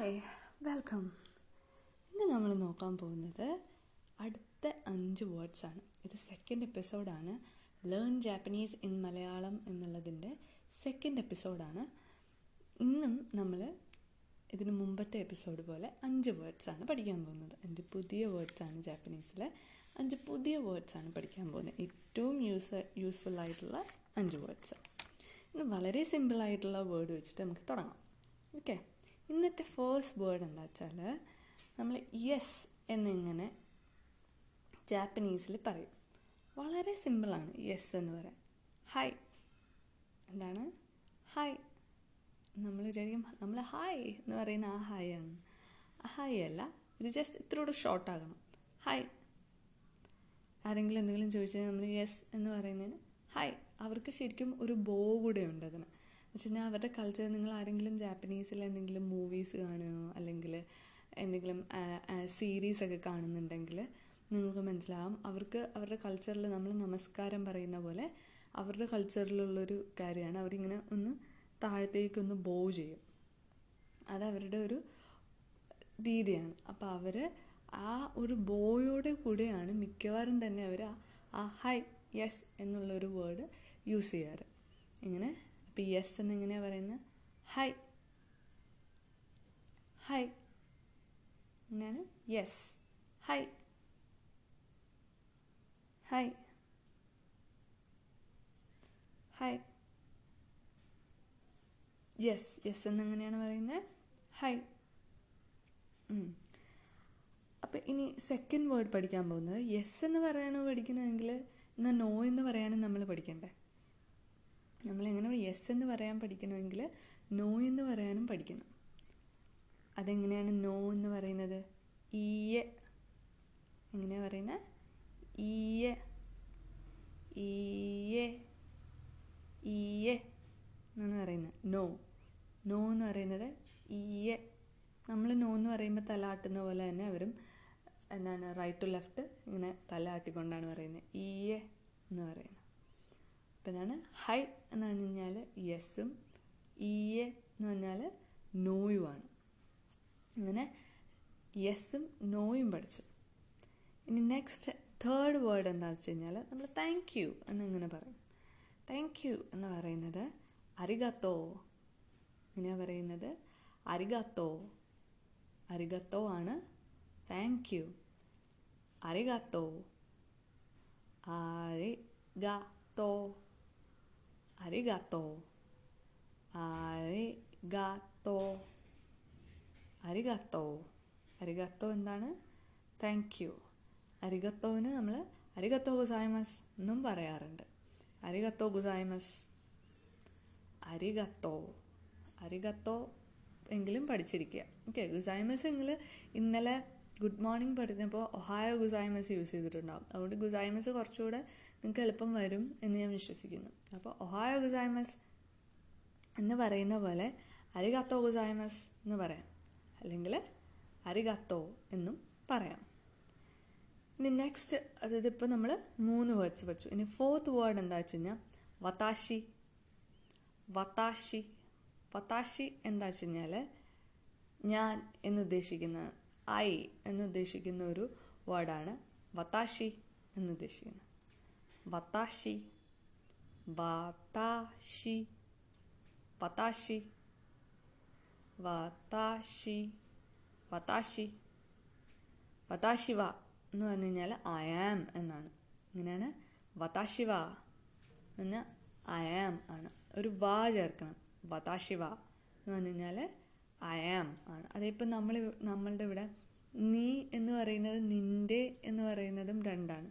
Hi welcome ഇന്ന് നമ്മൾ നോക്കാൻ പോകുന്നത് അടുത്ത അഞ്ച് വേർഡ്സ് ആണ്. ഇത് സെക്കൻഡ് എപ്പിസോഡാണ് ലേൺ ജാപ്പനീസ് ഇൻ മലയാളം എന്നുള്ളതിന്റെ സെക്കൻഡ് എപ്പിസോഡാണ് ഇന്നും നമ്മൾ ഇതിന് മുമ്പത്തെ എപ്പിസോഡ് പോലെ അഞ്ച് വേർഡ്സ് ആണ് പഠിക്കാൻ പോകുന്നത്. അഞ്ച് പുതിയ വേർഡ്സ് ആണ് ജാപ്പനീസിലെ അഞ്ച് പുതിയ വേർഡ്സ് ആണ് പഠിക്കാൻ പോകുന്നത്. ഏറ്റവും യൂസ് യൂസ്ഫുൾ ആയിട്ടുള്ള അഞ്ച് വേർഡ്സ് ഇന്ന് വളരെ സിമ്പിൾ ആയിട്ടുള്ള വേർഡ് വെച്ചിട്ട് നമുക്ക് തുടങ്ങാം. ഓക്കെ ഇന്നത്തെ ഫേസ്റ്റ് വേർഡ് എന്താ വെച്ചാൽ നമ്മൾ യെസ് എന്നിങ്ങനെ ജാപ്പനീസിൽ പറയും. വളരെ സിമ്പിളാണ് യെസ് എന്ന് പറയാൻ. ഹായ് എന്താണ്? ഹായ് നമ്മൾ വിചാരിക്കും നമ്മൾ ഹായ് എന്ന് പറയുന്ന ആ ഹായ് ആണ്. ആ ഹായ് അല്ല ഇത് ജസ്റ്റ് ഇത്രയോട് ഷോർട്ട് ആകണം. ഹായ് ആരെങ്കിലും എന്തെങ്കിലും ചോദിച്ചാൽ നമ്മൾ യെസ് എന്ന് പറയുന്നതിന് ഹായ് അവർക്ക് ശരിക്കും ഒരു ബോ കൂടെ ഉണ്ട് അതിന്. വെച്ച് കഴിഞ്ഞാൽ അവരുടെ കൾച്ചർ നിങ്ങൾ ആരെങ്കിലും ജാപ്പനീസിൽ എന്തെങ്കിലും മൂവീസ് കാണുകയോ അല്ലെങ്കിൽ എന്തെങ്കിലും സീരീസ് ഒക്കെ കാണുന്നുണ്ടെങ്കിൽ നിങ്ങൾക്ക് മനസ്സിലാവും. അവർക്ക് അവരുടെ കൾച്ചറിൽ നമ്മൾ നമസ്കാരം പറയുന്ന പോലെ അവരുടെ കൾച്ചറിലുള്ളൊരു കാര്യമാണ്. അവരിങ്ങനെ ഒന്ന് താഴത്തേക്കൊന്ന് ബോ ചെയ്യും. അത് അവരുടെ ഒരു രീതിയാണ്. അപ്പോൾ അവർ ആ ഒരു ബോയോടെ കൂടെയാണ് മിക്കവാറും തന്നെ അവർ ആ ഹൈ യെസ് എന്നുള്ളൊരു വേർഡ് യൂസ് ചെയ്യാറ്. ഇങ്ങനെ അപ്പോൾ എസ് എന്നിങ്ങനെയാണ് പറയുന്നത് ഹൈ ഹൈ ഇങ്ങനെയാണ്. Yes high high high yes yes എന്നിങ്ങനെയാണ് പറയുന്നത് ഹൈ അപ്പം ഇനി സെക്കൻഡ് വേർഡ് പഠിക്കാൻ പോകുന്നത്. യെസ് എന്ന് പറയാനോ പഠിക്കുന്നതെങ്കിൽ എന്നാൽ നോ എന്ന് പറയാനും നമ്മൾ പഠിക്കണ്ടേ? നമ്മളെങ്ങനെ യെസ് എന്ന് പറയാൻ പഠിക്കണമെങ്കിൽ നോ എന്ന് പറയാനും പഠിക്കണം. അതെങ്ങനെയാണ് നോ എന്ന് പറയുന്നത്? ഈയ. എങ്ങനെയാണ് പറയുന്നത് ഈയ. ഈയ. ഈയ എന്നാണ് പറയുന്നത്. നോ നോ എന്ന് പറയുന്നത് ഈയ. നമ്മൾ നോ എന്ന് പറയുമ്പോൾ തല ആട്ടുന്ന പോലെ തന്നെ അവരും എന്താണ് റൈറ്റ് ടു ലെഫ്റ്റ് ഇങ്ങനെ തല ആട്ടിക്കൊണ്ടാണ് പറയുന്നത്. ഈയ എന്ന് പറയുന്നത്. അപ്പം എന്താണ് ഹൈ എന്ന് പറഞ്ഞു കഴിഞ്ഞാൽ യെസ്സും ഈയെ എന്ന് പറഞ്ഞാൽ നോയുമാണ് അങ്ങനെ യെസ്സും നോയും പഠിച്ചു. ഇനി നെക്സ്റ്റ് തേർഡ് വേർഡ് എന്താണെന്ന് വെച്ച് കഴിഞ്ഞാൽ നമ്മൾ താങ്ക് യു എന്നിങ്ങനെ പറയും. താങ്ക് യു എന്ന് പറയുന്നത് അരിഗത്തോ ഇങ്ങനെ പറയുന്നത് അരിഗത്തോ അരിഗത്തോ ആണ് താങ്ക് യു അരിഗത്തോ അരിഗത്തോ അരിഗത്തോ അരിഗത്തോ അരിഗത്തോ അരിഗത്തോ എന്താണ്? താങ്ക് യു അരിഗത്തോവിന് നമ്മൾ അരിഗത്തോ ഗുസായ്മസ് എന്നും പറയാറുണ്ട്. അരിഗത്തോ ഗുസായ്മസ് അരിഗത്തോ അരിഗത്തോ എങ്കിലും പഠിച്ചിരിക്കുക. ഓക്കെ ഗുസായ്മസ് എങ്കിൽ ഇന്നലെ ഗുഡ് മോർണിംഗ് പഠിച്ചപ്പോൾ ഒഹായോ ഗുസായ്മസ് യൂസ് ചെയ്തിട്ടുണ്ടാവും. അതുകൊണ്ട് ഗുസായ്മസ് കുറച്ചുകൂടെ നിങ്ങൾക്ക് എളുപ്പം വരും എന്ന് ഞാൻ വിശ്വസിക്കുന്നു. അപ്പോൾ ഒഹായോ ഗുസായ്മസ് എന്ന് പറയുന്ന പോലെ അരിഗത്തോ ഗുസായ്മസ് എന്ന് പറയാം. അല്ലെങ്കിൽ അരിഗത്തോ എന്നും പറയാം. ഇനി നെക്സ്റ്റ് അതായത് ഇപ്പോൾ നമ്മൾ മൂന്ന് വേർഡ്സ് പഠിച്ചു. ഇനി ഫോർത്ത് വേർഡ് എന്താ വെച്ച് കഴിഞ്ഞാൽ വതാശി. വതാശി. വതാശി എന്താ വെച്ച് കഴിഞ്ഞാൽ ഞാൻ എന്നുദ്ദേശിക്കുന്ന ഐ എന്നുദ്ദേശിക്കുന്ന ഒരു വേർഡാണ് വതാശി എന്നുദ്ദേശിക്കുന്നത് വതാശി വതാശി വതാശി വതാശി വതാശി വതാശിവ എന്ന് പറഞ്ഞു കഴിഞ്ഞാൽ ഐ ആം എന്നാണ്. ഇങ്ങനെയാണ്. വതാശിവ എന്ന് പറഞ്ഞാൽ ഐ ആം ആണ്. ഒരു വാ ചേർക്കണം. വതാശിവ എന്ന് പറഞ്ഞു കഴിഞ്ഞാൽ ഐ ആം ആണ്. അതിപ്പോൾ നമ്മൾ നമ്മളുടെ ഇവിടെ നീ എന്ന് പറയുന്നത് നിന്റെ എന്ന് പറയുന്നതും രണ്ടാണ്.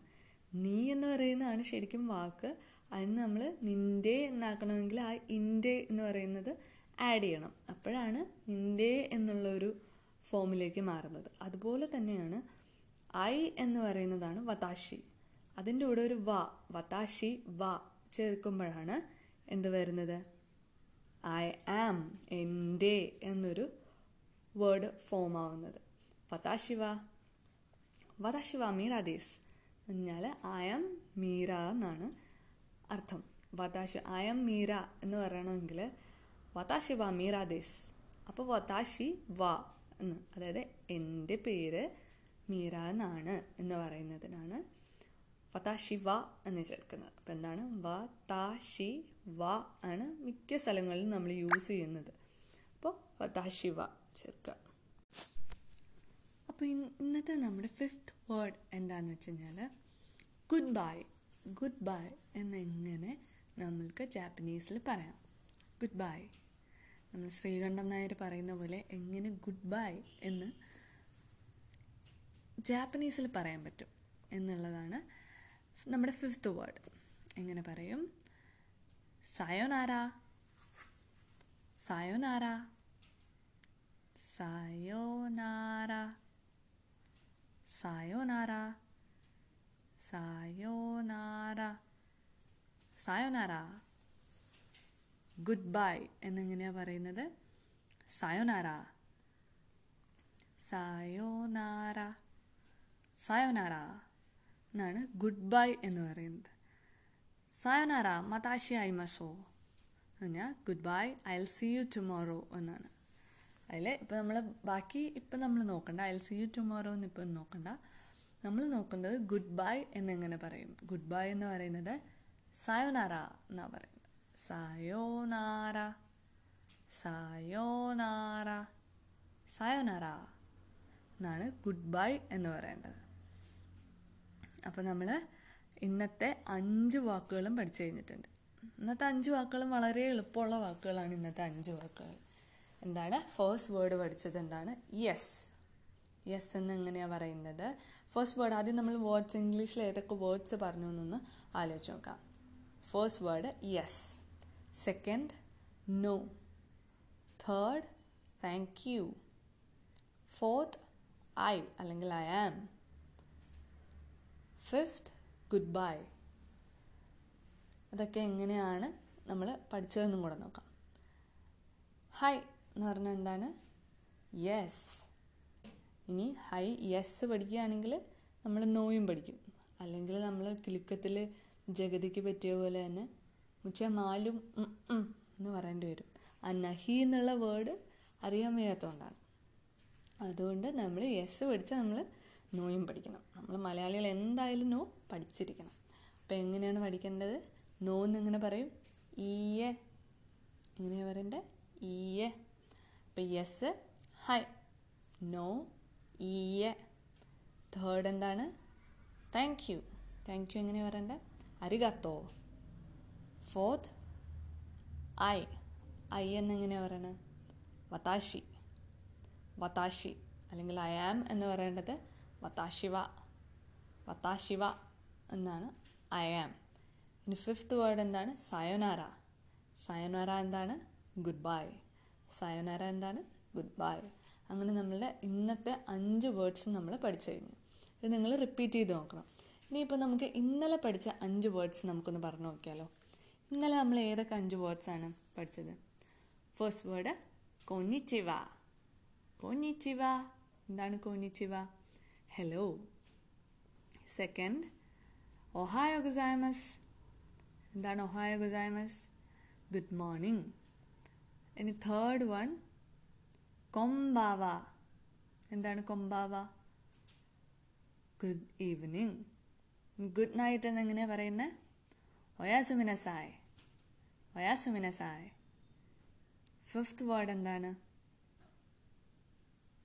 നീ എന്ന് പറയുന്നതാണ് ശരിക്കും വാക്ക്. അതിന് നമ്മൾ നിന്റെ എന്നാക്കണമെങ്കിൽ ആ ഇന്റെ എന്ന് പറയുന്നത് ആഡ് ചെയ്യണം. അപ്പോഴാണ് നിന്റെ എന്നുള്ളൊരു ഫോമിലേക്ക് മാറുന്നത്. അതുപോലെ തന്നെയാണ് ഐ എന്ന് പറയുന്നതാണ് വതാശി. അതിന്റെ കൂടെ ഒരു വ വതാശി വ ചേർക്കുമ്പോഴാണ് എന്ത് വരുന്നത്? ഐ ആം എന്റെ എന്നൊരു വേർഡ് ഫോം ആവുന്നത്. വതാശിവ. വതാശിവ മീരാദീസ് എന്നാൽ ഐ ആം മീര എന്നാണ് അർത്ഥം. വതാശി ഐ ആം മീര എന്ന് പറയണമെങ്കിൽ വതാശിവ മീരാദീസ് അപ്പോൾ വതാശി വാ എന്ന് അതായത് എന്റെ പേര് മീര എന്നാണ് എന്ന് പറയുന്നതിനാണ് വതാഷി വ എന്ന് ചേർക്കുന്നത്. അപ്പം എന്താണ്? വ താഷി വാ വ ആണ് മിക്ക സ്ഥലങ്ങളിലും നമ്മൾ യൂസ് ചെയ്യുന്നത്. അപ്പോൾ വതാഷി വ ചേർക്കുക. അപ്പോൾ ഇന്നത്തെ നമ്മുടെ ഫിഫ്ത്ത് വേർഡ് എന്താണെന്ന് വെച്ച് കഴിഞ്ഞാൽ ഗുഡ് ബൈ ഗുഡ് ബൈ എന്നെങ്ങനെ നമ്മൾക്ക് ജാപ്പനീസിൽ പറയാം. ഗുഡ് ബൈ നമ്മൾ ശ്രീകണ്ഠൻ നായർ പറയുന്ന പോലെ എങ്ങനെ ഗുഡ് ബൈ എന്ന് ജാപ്പനീസിൽ പറയാൻ പറ്റും എന്നുള്ളതാണ് നമ്മുടെ ഫിഫ്ത്ത് വേർഡ് എങ്ങനെ പറയും? സയോനാര സയോനാര സയോനാര സയോനാര Sayonara. സയോനാര ഗുഡ് ബൈ എന്നെങ്ങനെയാ പറയുന്നത്. സയോനാര സയോനാര സയോനാര എന്നാണ് ഗുഡ് ബൈ എന്ന് പറയുന്നത്. സയോനാര മതാശി ഐമസോ പറഞ്ഞാൽ goodbye I see you tomorrow എന്നാണ്. അതിൽ ഇപ്പം നമ്മൾ ബാക്കി ഇപ്പം നമ്മൾ നോക്കണ്ട ഐ സി യു ടുമോറോ എന്ന് ഇപ്പം നോക്കണ്ട. നമ്മൾ നോക്കുന്നത് ഗുഡ് ബൈ എന്നെങ്ങനെ പറയും? ഗുഡ് ബൈ എന്ന് പറയുന്നത് സയോനാര എന്നാണ് പറയുന്നത്. സയോനാര സയോനാര സയോനാര എന്നാണ് ഗുഡ് ബൈ എന്ന് പറയേണ്ടത്. അപ്പോൾ നമ്മൾ ഇന്നത്തെ അഞ്ച് വാക്കുകളും പഠിച്ചു കഴിഞ്ഞിട്ടുണ്ട്. ഇന്നത്തെ അഞ്ച് വാക്കുകളും വളരെ എളുപ്പമുള്ള വാക്കുകളാണ് ഇന്നത്തെ അഞ്ച് വാക്കുകൾ. എന്താണ്? ഫേസ്റ്റ് വേർഡ് പഠിച്ചത് എന്താണ്? യെസ് യെസ് എന്ന് എങ്ങനെയാണ് പറയുന്നത്? ഫേസ്റ്റ് വേർഡ് ആദ്യം നമ്മൾ വേർഡ്സ് ഇംഗ്ലീഷിൽ ഏതൊക്കെ വേർഡ്സ് പറഞ്ഞു എന്നൊന്ന് ആലോചിച്ച് നോക്കാം. First word yes second no third thank you fourth I അല്ലെങ്കിൽ I am fifth goodbye അതൊക്കെ എങ്ങനെയാണ് നമ്മൾ പഠിച്ചതെന്നും കൂടെ നോക്കാം. ഹായ് എന്ന് പറഞ്ഞാൽ എന്താണ്? യെസ് ഇനി ഹൈ യെസ് പഠിക്കുകയാണെങ്കിൽ നമ്മൾ നോയും പഠിക്കും. അല്ലെങ്കിൽ നമ്മൾ കിലുക്കത്തിൽ ജഗതിക്ക് പറ്റിയ പോലെ തന്നെ മുച്ച മാലും എന്ന് പറയേണ്ടി വരും. ആ നഹി എന്നുള്ള വേർഡ് അറിയാൻ വയ്യാത്തതുകൊണ്ടാണ്. അതുകൊണ്ട് നമ്മൾ യെസ് പഠിച്ചാൽ നമ്മൾ നോയും പഠിക്കണം. നമ്മൾ മലയാളികൾ എന്തായാലും നോ പഠിച്ചിരിക്കണം. അപ്പോൾ എങ്ങനെയാണ് പഠിക്കേണ്ടത്? നോ എന്നെങ്ങനെ പറയും? ഈയെ. എങ്ങനെയാണ് പറയേണ്ടത് ഈയെ. അപ്പം യെസ് ഹൈ നോ ഈ തേർഡ് എന്താണ്? താങ്ക് യു താങ്ക് യു എങ്ങനെ പറയണ്ടേ? അരികത്തോ? ഫോർത്ത് ഐ ഐ എന്നെങ്ങനെയാണ് പറയണത് വതാശി വതാശി അല്ലെങ്കിൽ ഐ ആം എന്ന് പറയേണ്ടത് വതാശിവ വതാശിവ എന്നാണ് ഐ ആം ഇനി ഫിഫ്ത്ത് വേർഡ് എന്താണ്? സയോനാര സയോനാര എന്താണ്? ഗുഡ് ബൈ സയോനാര എന്താണ്? ഗുഡ് ബൈ അങ്ങനെ നമ്മളുടെ ഇന്നത്തെ അഞ്ച് വേർഡ്സും നമ്മൾ പഠിച്ചു കഴിഞ്ഞു. ഇത് നിങ്ങൾ റിപ്പീറ്റ് ചെയ്ത് നോക്കണം. ഇനിയിപ്പോൾ നമുക്ക് ഇന്നലെ പഠിച്ച അഞ്ച് വേർഡ്സ് നമുക്കൊന്ന് പറഞ്ഞു നോക്കിയാലോ. ഇന്നലെ നമ്മൾ ഏതൊക്കെ അഞ്ച് വേർഡ്സാണ് പഠിച്ചത്? ഫസ്റ്റ് വേർഡ് കോഞ്ഞിച്ചിവ കോഞ്ഞിച്ചിവ എന്താണ് കോഞ്ഞിച്ചിവ ഹലോ സെക്കൻഡ് ഒഹായോ ഗുസായമസ് എന്താണ് ഒഹായോ ഗുസായമസ് ഗുഡ് മോർണിംഗ് ഇനി തേർഡ് വൺ കൊമ്പാവ എന്താണ് കൊമ്പാവ ഗുഡ് ഈവനിങ് ഗുഡ് നൈറ്റ് എന്ന് എങ്ങനെയാണ് പറയുന്നത് ഒയാസുമിനസായ്. ഒയാസുമിനസായ്. ഫിഫ്ത്ത് വേർഡ് എന്താണ്?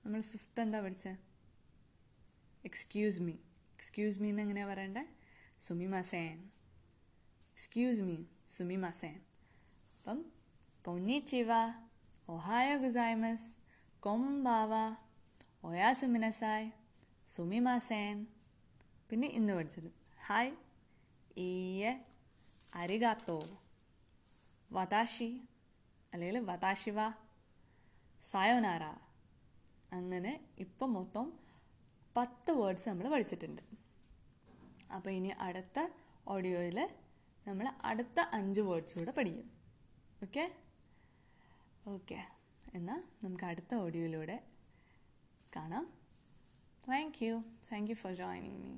നമ്മൾ ഫിഫ്ത്ത് എന്താ പഠിച്ചത് എക്സ്ക്യൂസ് മീ എക്സ്ക്യൂസ് മീ എന്ന് എങ്ങനെയാണ് പറയണ്ടേ? സുമിമാസേൻ. എക്സ്ക്യൂസ് മീ സുമി മസേൻ അപ്പം കൊന്നിച്ചിവ ഒഹായോ ഗുസായ്മസ് കൊമ്പാവ ഒയാസുമിനസായ് സുമിമാസേൻ പിന്നെ ഇന്ന് പഠിച്ചത് ഹായ് ഈയെ അരികാത്തോ വതാഷി അല്ലെങ്കിൽ വതാശിവ സായോനാര അങ്ങനെ ഇപ്പം മൊത്തം പത്ത് വേർഡ്സ് നമ്മൾ പഠിച്ചിട്ടുണ്ട് അപ്പോൾ ഇനി അടുത്ത ഓഡിയോയിൽ നമ്മൾ അടുത്ത അഞ്ച് വേർഡ്സ് കൂടെ പഠിക്കും ഓക്കെ ഓക്കെ എന്നാൽ നമുക്ക് അടുത്ത ഓഡിയോയിലൂടെ കാണാം. Thank you thank you for joining me